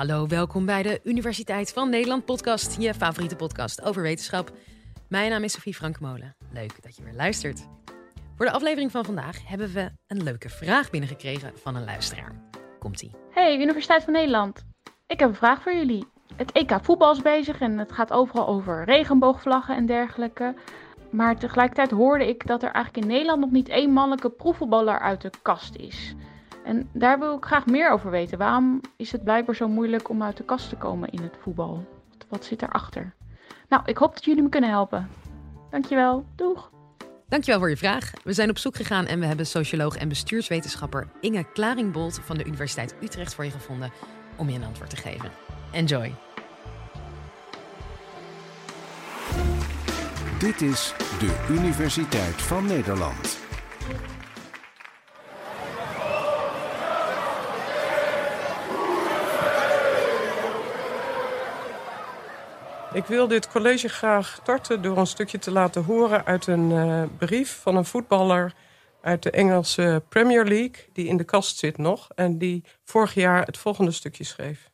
Hallo, welkom bij de Universiteit van Nederland podcast, je favoriete podcast over wetenschap. Mijn naam is Sophie Frankmolen. Leuk dat je weer luistert. Voor de aflevering van vandaag hebben we een leuke vraag binnengekregen van een luisteraar. Komt-ie. Hey, Universiteit van Nederland. Ik heb een vraag voor jullie. Het EK voetbal is bezig en het gaat overal over regenboogvlaggen en dergelijke. Maar tegelijkertijd hoorde ik dat er eigenlijk in Nederland nog niet één mannelijke proefvoetballer uit de kast is. En daar wil ik graag meer over weten. Waarom is het blijkbaar zo moeilijk om uit de kast te komen in het voetbal? Wat zit erachter? Nou, ik hoop dat jullie me kunnen helpen. Dankjewel. Doeg! Dankjewel voor je vraag. We zijn op zoek gegaan en we hebben socioloog en bestuurswetenschapper Inge Klaringbolt van de Universiteit Utrecht voor je gevonden om je een antwoord te geven. Enjoy! Dit is de Universiteit van Nederland. Ik wil dit college graag starten door een stukje te laten horen uit een uh, brief van een voetballer uit de Engelse Premier League, die in de kast zit nog en die vorig jaar het volgende stukje schreef.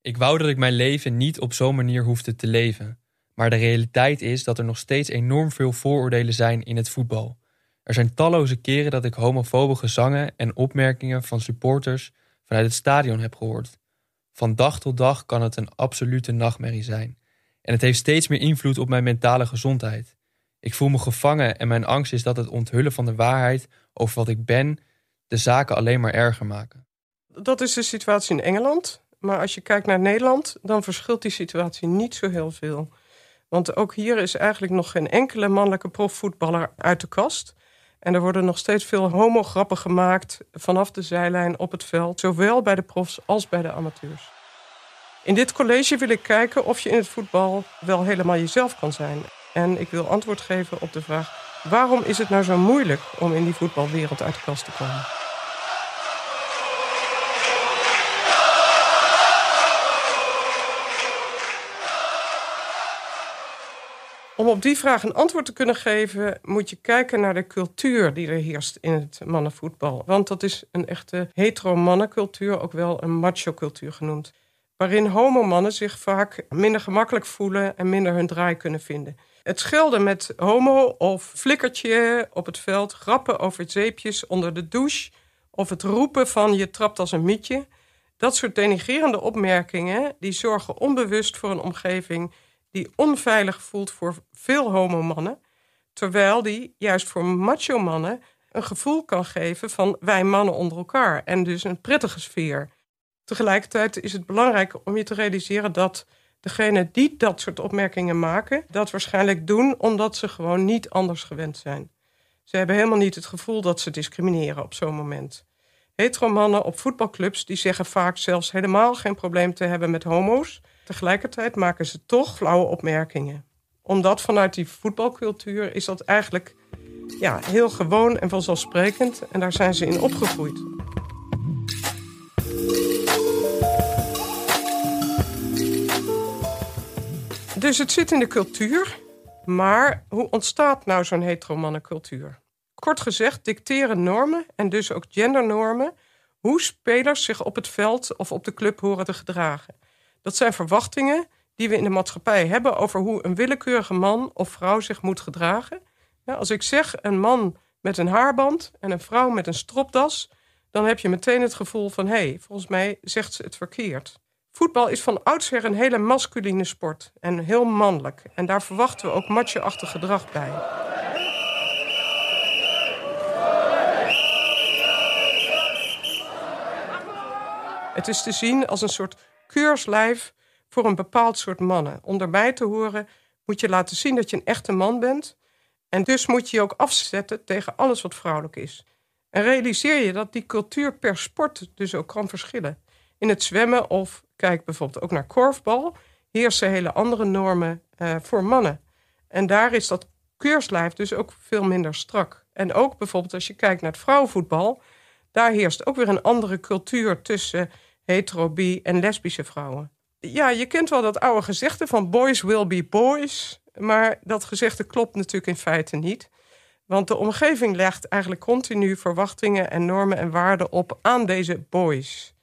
Ik wou dat ik mijn leven niet op zo'n manier hoefde te leven. Maar de realiteit is dat er nog steeds enorm veel vooroordelen zijn in het voetbal. Er zijn talloze keren dat ik homofobe gezangen en opmerkingen van supporters vanuit het stadion heb gehoord. Van dag tot dag kan het een absolute nachtmerrie zijn. En het heeft steeds meer invloed op mijn mentale gezondheid. Ik voel me gevangen en mijn angst is dat het onthullen van de waarheid over wat ik ben de zaken alleen maar erger maken. Dat is de situatie in Engeland. Maar als je kijkt naar Nederland, dan verschilt die situatie niet zo heel veel. Want ook hier is eigenlijk nog geen enkele mannelijke profvoetballer uit de kast. En er worden nog steeds veel homograppen gemaakt vanaf de zijlijn op het veld, zowel bij de profs als bij de amateurs. In dit college wil ik kijken of je in het voetbal wel helemaal jezelf kan zijn. En ik wil antwoord geven op de vraag: waarom is het nou zo moeilijk om in die voetbalwereld uit de kast te komen? Om op die vraag een antwoord te kunnen geven, moet je kijken naar de cultuur die er heerst in het mannenvoetbal. Want dat is een echte hetero-mannencultuur, ook wel een macho-cultuur genoemd. Waarin homomannen zich vaak minder gemakkelijk voelen en minder hun draai kunnen vinden. Het schelden met homo of flikkertje op het veld, grappen over zeepjes onder de douche of het roepen van je trapt als een mietje. Dat soort denigrerende opmerkingen die zorgen onbewust voor een omgeving die onveilig voelt voor veel homomannen, terwijl die juist voor macho mannen een gevoel kan geven van wij mannen onder elkaar en dus een prettige sfeer. Tegelijkertijd is het belangrijk om je te realiseren dat degenen die dat soort opmerkingen maken, dat waarschijnlijk doen omdat ze gewoon niet anders gewend zijn. Ze hebben helemaal niet het gevoel dat ze discrimineren op zo'n moment. Heteromannen op voetbalclubs die zeggen vaak zelfs helemaal geen probleem te hebben met homo's. Tegelijkertijd maken ze toch flauwe opmerkingen. Omdat vanuit die voetbalcultuur is dat eigenlijk ja, heel gewoon en vanzelfsprekend. En daar zijn ze in opgegroeid. Dus het zit in de cultuur. Maar hoe ontstaat nou zo'n heteromannencultuur? Kort gezegd dicteren normen en dus ook gendernormen hoe spelers zich op het veld of op de club horen te gedragen. Dat zijn verwachtingen die we in de maatschappij hebben over hoe een willekeurige man of vrouw zich moet gedragen. Ja, als ik zeg een man met een haarband en een vrouw met een stropdas, dan heb je meteen het gevoel van hé, hey, volgens mij zegt ze het verkeerd. Voetbal is van oudsher een hele masculine sport en heel mannelijk. En daar verwachten we ook macho-achtig gedrag bij. Het is te zien als een soort keurslijf voor een bepaald soort mannen. Om daarbij te horen moet je laten zien dat je een echte man bent. En dus moet je je ook afzetten tegen alles wat vrouwelijk is. En realiseer je dat die cultuur per sport dus ook kan verschillen. In het zwemmen of kijk bijvoorbeeld ook naar korfbal, heersen hele andere normen uh, voor mannen. En daar is dat keurslijf dus ook veel minder strak. En ook bijvoorbeeld als je kijkt naar het vrouwenvoetbal, daar heerst ook weer een andere cultuur tussen hetero, bi en lesbische vrouwen. Ja, je kent wel dat oude gezegde van boys will be boys. Maar dat gezegde klopt natuurlijk in feite niet. Want de omgeving legt eigenlijk continu verwachtingen en normen en waarden op aan deze boys.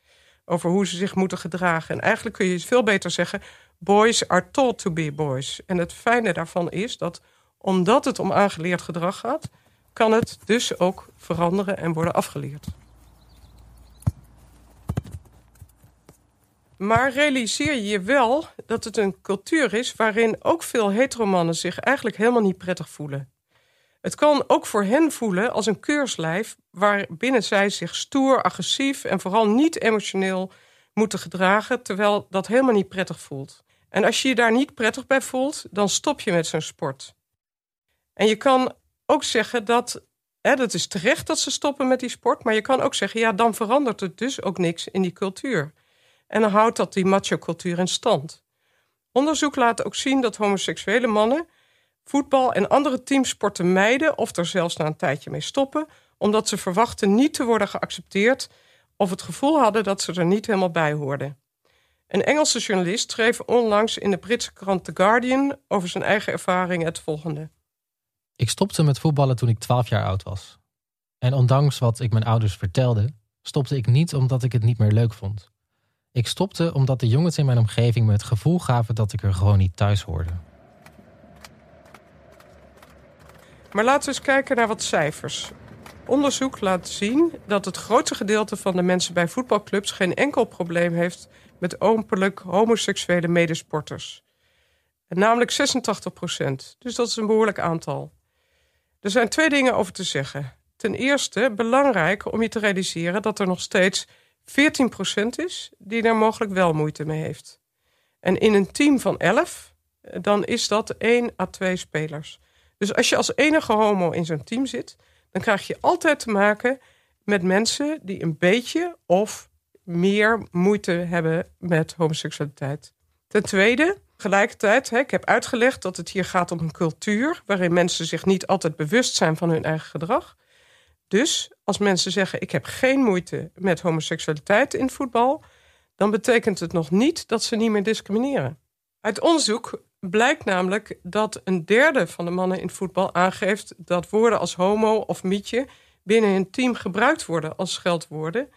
Over hoe ze zich moeten gedragen. En eigenlijk kun je veel beter zeggen: boys are taught to be boys. En het fijne daarvan is dat omdat het om aangeleerd gedrag gaat, kan het dus ook veranderen en worden afgeleerd. Maar realiseer je je wel dat het een cultuur is waarin ook veel heteromannen zich eigenlijk helemaal niet prettig voelen. Het kan ook voor hen voelen als een keurslijf waarbinnen zij zich stoer, agressief en vooral niet emotioneel moeten gedragen, terwijl dat helemaal niet prettig voelt. En als je je daar niet prettig bij voelt, dan stop je met zo'n sport. En je kan ook zeggen dat, hè, dat is terecht dat ze stoppen met die sport, maar je kan ook zeggen, ja, dan verandert het dus ook niks in die cultuur. En dan houdt dat die macho-cultuur in stand. Onderzoek laat ook zien dat homoseksuele mannen voetbal en andere teamsporten mijden of er zelfs na een tijdje mee stoppen, omdat ze verwachten niet te worden geaccepteerd of het gevoel hadden dat ze er niet helemaal bij hoorden. Een Engelse journalist schreef onlangs in de Britse krant The Guardian over zijn eigen ervaring het volgende. Ik stopte met voetballen toen ik 12 jaar oud was. En ondanks wat ik mijn ouders vertelde, stopte ik niet omdat ik het niet meer leuk vond. Ik stopte omdat de jongens in mijn omgeving me het gevoel gaven dat ik er gewoon niet thuis hoorde. Maar laten we eens kijken naar wat cijfers. Onderzoek laat zien dat het grootste gedeelte van de mensen bij voetbalclubs geen enkel probleem heeft met openlijk homoseksuele medesporters. namelijk 86 procent. Dus dat is een behoorlijk aantal. Er zijn twee dingen over te zeggen. Ten eerste belangrijk om je te realiseren dat er nog steeds 14 procent is die daar mogelijk wel moeite mee heeft. En in een team van 11, dan is dat 1 à 2 spelers. Dus als je als enige homo in zo'n team zit, dan krijg je altijd te maken met mensen die een beetje of meer moeite hebben met homoseksualiteit. Ten tweede, tegelijkertijd, ik heb uitgelegd dat het hier gaat om een cultuur waarin mensen zich niet altijd bewust zijn van hun eigen gedrag. Dus als mensen zeggen: Ik heb geen moeite met homoseksualiteit in voetbal, dan betekent het nog niet dat ze niet meer discrimineren. Uit onderzoek blijkt namelijk dat een derde van de mannen in voetbal aangeeft dat woorden als homo of mietje binnen hun team gebruikt worden als scheldwoorden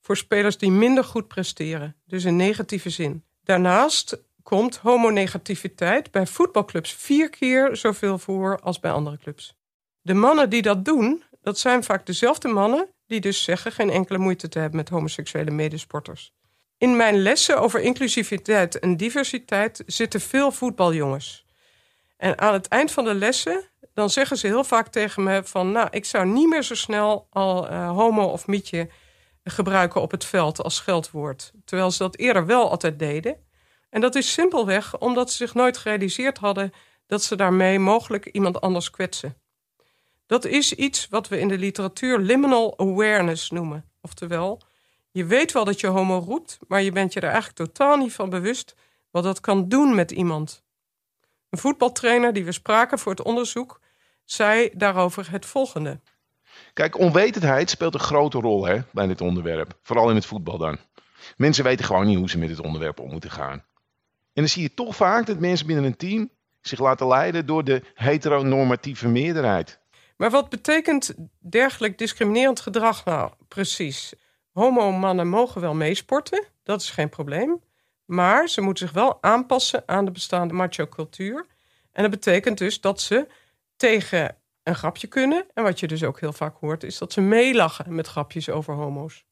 voor spelers die minder goed presteren, dus in negatieve zin. Daarnaast komt homonegativiteit bij voetbalclubs vier keer zoveel voor als bij andere clubs. De mannen die dat doen, dat zijn vaak dezelfde mannen die dus zeggen geen enkele moeite te hebben met homoseksuele medesporters. In mijn lessen over inclusiviteit en diversiteit zitten veel voetbaljongens. En aan het eind van de lessen, dan zeggen ze heel vaak tegen me van... nou, ik zou niet meer zo snel al uh, homo of mietje gebruiken op het veld als scheldwoord. Terwijl ze dat eerder wel altijd deden. En dat is simpelweg omdat ze zich nooit gerealiseerd hadden... dat ze daarmee mogelijk iemand anders kwetsen. Dat is iets wat we in de literatuur liminal awareness noemen. Oftewel, je weet wel dat je homo roept, maar je bent je er eigenlijk totaal niet van bewust wat dat kan doen met iemand. Een voetbaltrainer die we spraken voor het onderzoek zei daarover het volgende. Kijk, onwetendheid speelt een grote rol hè, bij dit onderwerp. Vooral in het voetbal dan. Mensen weten gewoon niet hoe ze met dit onderwerp om moeten gaan. En dan zie je toch vaak dat mensen binnen een team zich laten leiden door de heteronormatieve meerderheid. Maar wat betekent dergelijk discriminerend gedrag nou precies? Homo-mannen mogen wel meesporten, dat is geen probleem. Maar ze moeten zich wel aanpassen aan de bestaande macho-cultuur. En dat betekent dus dat ze tegen een grapje kunnen. En wat je dus ook heel vaak hoort, is dat ze meelachen met grapjes over homo's.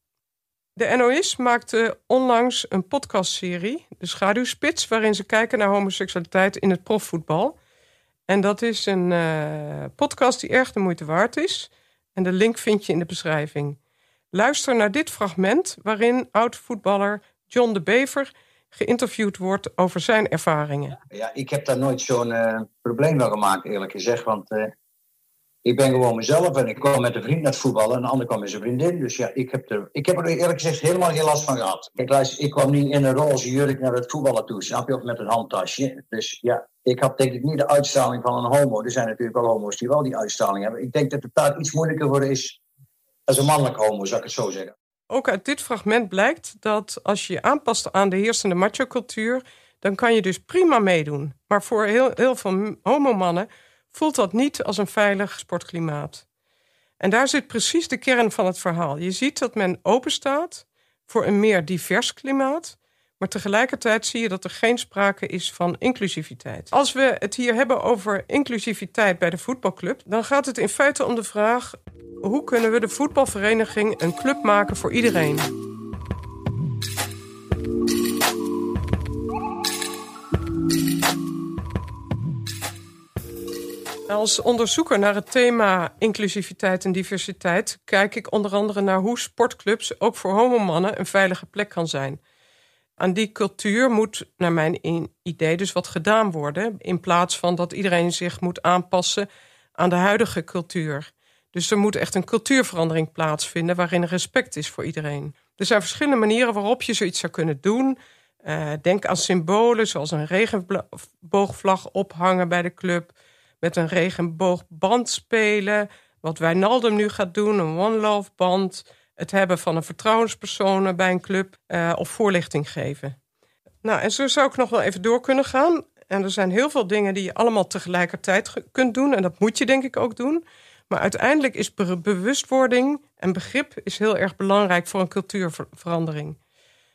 De NOS maakte onlangs een podcastserie, De Schaduwspits, waarin ze kijken naar homoseksualiteit in het profvoetbal. En dat is een uh, podcast die erg de moeite waard is. En de link vind je in de beschrijving. Luister naar dit fragment waarin oud-voetballer John de Bever geïnterviewd wordt over zijn ervaringen. Ja, ik heb daar nooit zo'n uh, probleem van gemaakt, eerlijk gezegd. Want uh, ik ben gewoon mezelf en ik kwam met een vriend naar het voetballen en de ander kwam met zijn vriendin. Dus ja, ik heb, er, ik heb er eerlijk gezegd helemaal geen last van gehad. Luister, ik kwam niet in een roze jurk naar het voetballen toe, snap je? Of met een handtasje. Dus ja, ik had denk ik niet de uitstraling van een homo. Er zijn natuurlijk wel homo's die wel die uitstraling hebben. Ik denk dat het daar iets moeilijker voor is als een mannelijk homo, zou ik het zo zeggen. Ook uit dit fragment blijkt dat als je je aanpast aan de heersende macho-cultuur, dan kan je dus prima meedoen. Maar voor heel, heel veel homomannen voelt dat niet als een veilig sportklimaat. En daar zit precies de kern van het verhaal. Je ziet dat men open staat voor een meer divers klimaat. Maar tegelijkertijd zie je dat er geen sprake is van inclusiviteit. Als we het hier hebben over inclusiviteit bij de voetbalclub, dan gaat het in feite om de vraag: hoe kunnen we de voetbalvereniging een club maken voor iedereen? Als onderzoeker naar het thema inclusiviteit en diversiteit kijk ik onder andere naar hoe sportclubs ook voor homomannen een veilige plek kan zijn. Aan die cultuur moet, naar mijn idee, dus wat gedaan worden. In plaats van dat iedereen zich moet aanpassen aan de huidige cultuur. Dus er moet echt een cultuurverandering plaatsvinden waarin respect is voor iedereen. Er zijn verschillende manieren waarop je zoiets zou kunnen doen. Uh, denk aan symbolen zoals een regenboogvlag ophangen bij de club met een regenboogband spelen. Wat Wijnaldum nu gaat doen, een One Love band. Het hebben van een vertrouwenspersoon bij een club uh, of voorlichting geven. Nou, en zo zou ik nog wel even door kunnen gaan. En er zijn heel veel dingen die je allemaal tegelijkertijd kunt doen. En dat moet je denk ik ook doen. Maar uiteindelijk is bewustwording en begrip is heel erg belangrijk voor een cultuurverandering.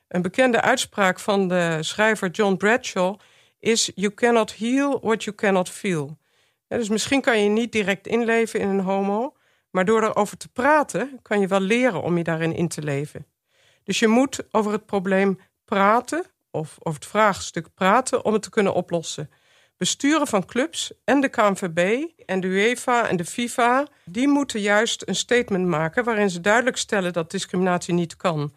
Een bekende uitspraak van de schrijver John Bradshaw is: You cannot heal what you cannot feel dus misschien kan je niet direct inleven in een homo, maar door erover te praten kan je wel leren om je daarin in te leven. Dus je moet over het probleem praten, of over het vraagstuk praten, om het te kunnen oplossen. Besturen van clubs en de KNVB en de UEFA en de FIFA, die moeten juist een statement maken waarin ze duidelijk stellen dat discriminatie niet kan.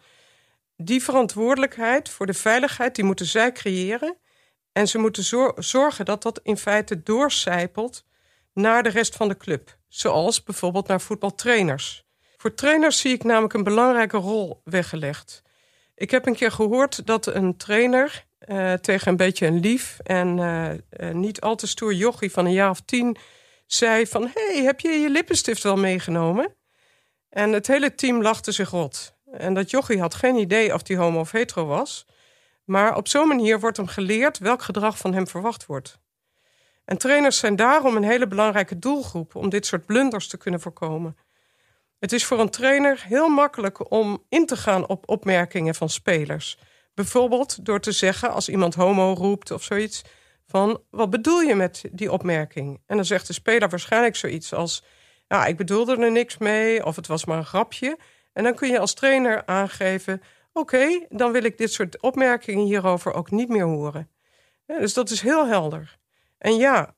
Die verantwoordelijkheid voor de veiligheid, die moeten zij creëren. En ze moeten zorgen dat dat in feite doorcijpelt naar de rest van de club. Zoals bijvoorbeeld naar voetbaltrainers. Voor trainers zie ik namelijk een belangrijke rol weggelegd. Ik heb een keer gehoord dat een trainer uh, tegen een beetje een lief en uh, uh, niet al te stoer jochie van een jaar of tien zei van... hey, heb je je lippenstift wel meegenomen? En het hele team lachte zich rot. En dat jochie had geen idee of die homo of hetero was... Maar op zo'n manier wordt hem geleerd welk gedrag van hem verwacht wordt. En trainers zijn daarom een hele belangrijke doelgroep om dit soort blunders te kunnen voorkomen. Het is voor een trainer heel makkelijk om in te gaan op opmerkingen van spelers. Bijvoorbeeld door te zeggen als iemand homo roept of zoiets van wat bedoel je met die opmerking? En dan zegt de speler waarschijnlijk zoiets als ja, ik bedoelde er niks mee of het was maar een grapje. En dan kun je als trainer aangeven Oké, dan wil ik dit soort opmerkingen hierover ook niet meer horen. dus dat is heel helder. En ja,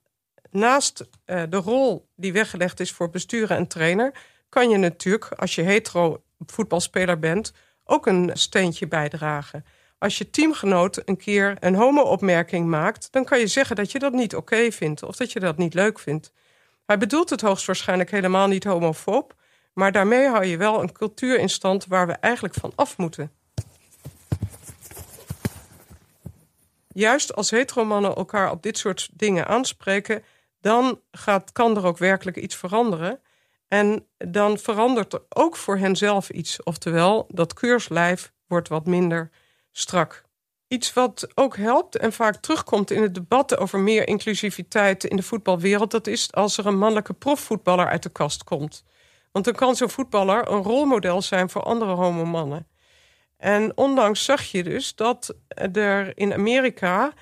naast uh, de rol die weggelegd is voor besturen en trainer, kan je natuurlijk, als je hetero voetbalspeler bent, ook een steentje bijdragen. Als je teamgenoot een keer een homo-opmerking maakt, dan kan je zeggen dat je dat niet oké vindt of dat je dat niet leuk vindt. Hij bedoelt het hoogstwaarschijnlijk helemaal niet homofoob, maar daarmee hou je wel een cultuur in stand waar we eigenlijk van af moeten. Juist als heteromannen elkaar op dit soort dingen aanspreken, dan gaat, kan er ook werkelijk iets veranderen. En dan verandert er ook voor henzelf iets. Oftewel, dat keurslijf wordt wat minder strak. Iets wat ook helpt en vaak terugkomt in het debat over meer inclusiviteit in de voetbalwereld, dat is als er een mannelijke profvoetballer uit de kast komt. Want dan kan zo'n voetballer een rolmodel zijn voor andere homomannen. En ondanks zag je dus dat er in Amerika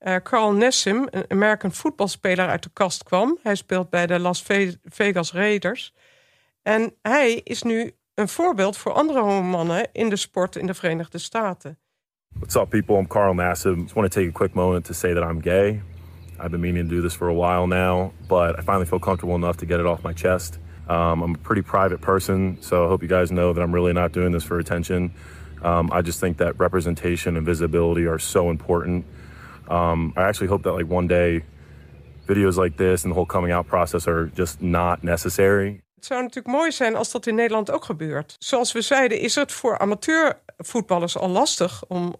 uh, Carl Nessim, een American voetbalspeler, uit de kast kwam. Hij speelt bij de Las Vegas Raiders. En hij is nu een voorbeeld voor andere mannen in de sport in de Verenigde Staten. What's up, people? I'm Carl Nassib. Just want to take a quick moment to say that I'm gay. I've been meaning to do this for a while now, but I finally feel comfortable enough to get it off my chest. Um, I'm a pretty private person, so I hope you guys know that I'm really not doing this for attention. Um, I just think that representation and visibility are so important. Um, I actually hope that like one day videos like this and the whole coming out process are just not necessary. Het zou natuurlijk mooi zijn als dat in Nederland ook gebeurt. Zoals we zeiden, is het voor amateurvoetballers al lastig om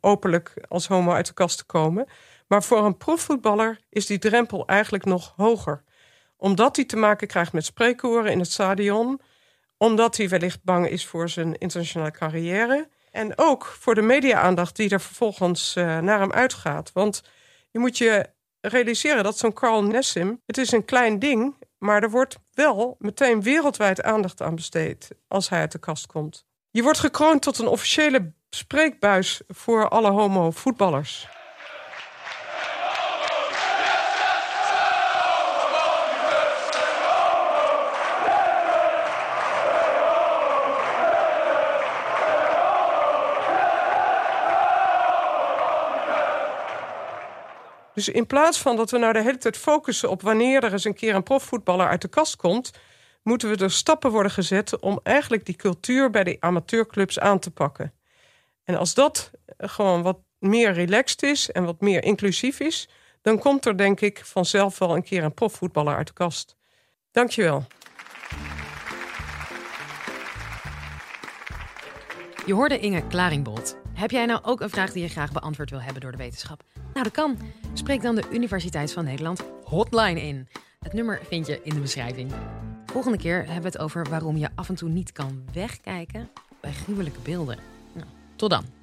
openlijk als homo uit de kast te komen. Maar voor een profvoetballer is die drempel eigenlijk nog hoger. Omdat hij te maken krijgt met spreekkoren in het stadion, omdat hij wellicht bang is voor zijn internationale carrière. En ook voor de media-aandacht die er vervolgens uh, naar hem uitgaat. Want je moet je realiseren dat zo'n Carl Nessim... het is een klein ding, maar er wordt wel meteen wereldwijd aandacht aan besteed... als hij uit de kast komt. Je wordt gekroond tot een officiële spreekbuis voor alle homo-voetballers. Dus in plaats van dat we nou de hele tijd focussen op wanneer er eens een keer een profvoetballer uit de kast komt, moeten we er stappen worden gezet om eigenlijk die cultuur bij de amateurclubs aan te pakken. En als dat gewoon wat meer relaxed is en wat meer inclusief is, dan komt er denk ik vanzelf wel een keer een profvoetballer uit de kast. Dankjewel. Je hoorde Inge Klaringbold. Heb jij nou ook een vraag die je graag beantwoord wil hebben door de wetenschap? Nou, dat kan. Spreek dan de Universiteit van Nederland hotline in. Het nummer vind je in de beschrijving. Volgende keer hebben we het over waarom je af en toe niet kan wegkijken bij gruwelijke beelden. Nou, tot dan.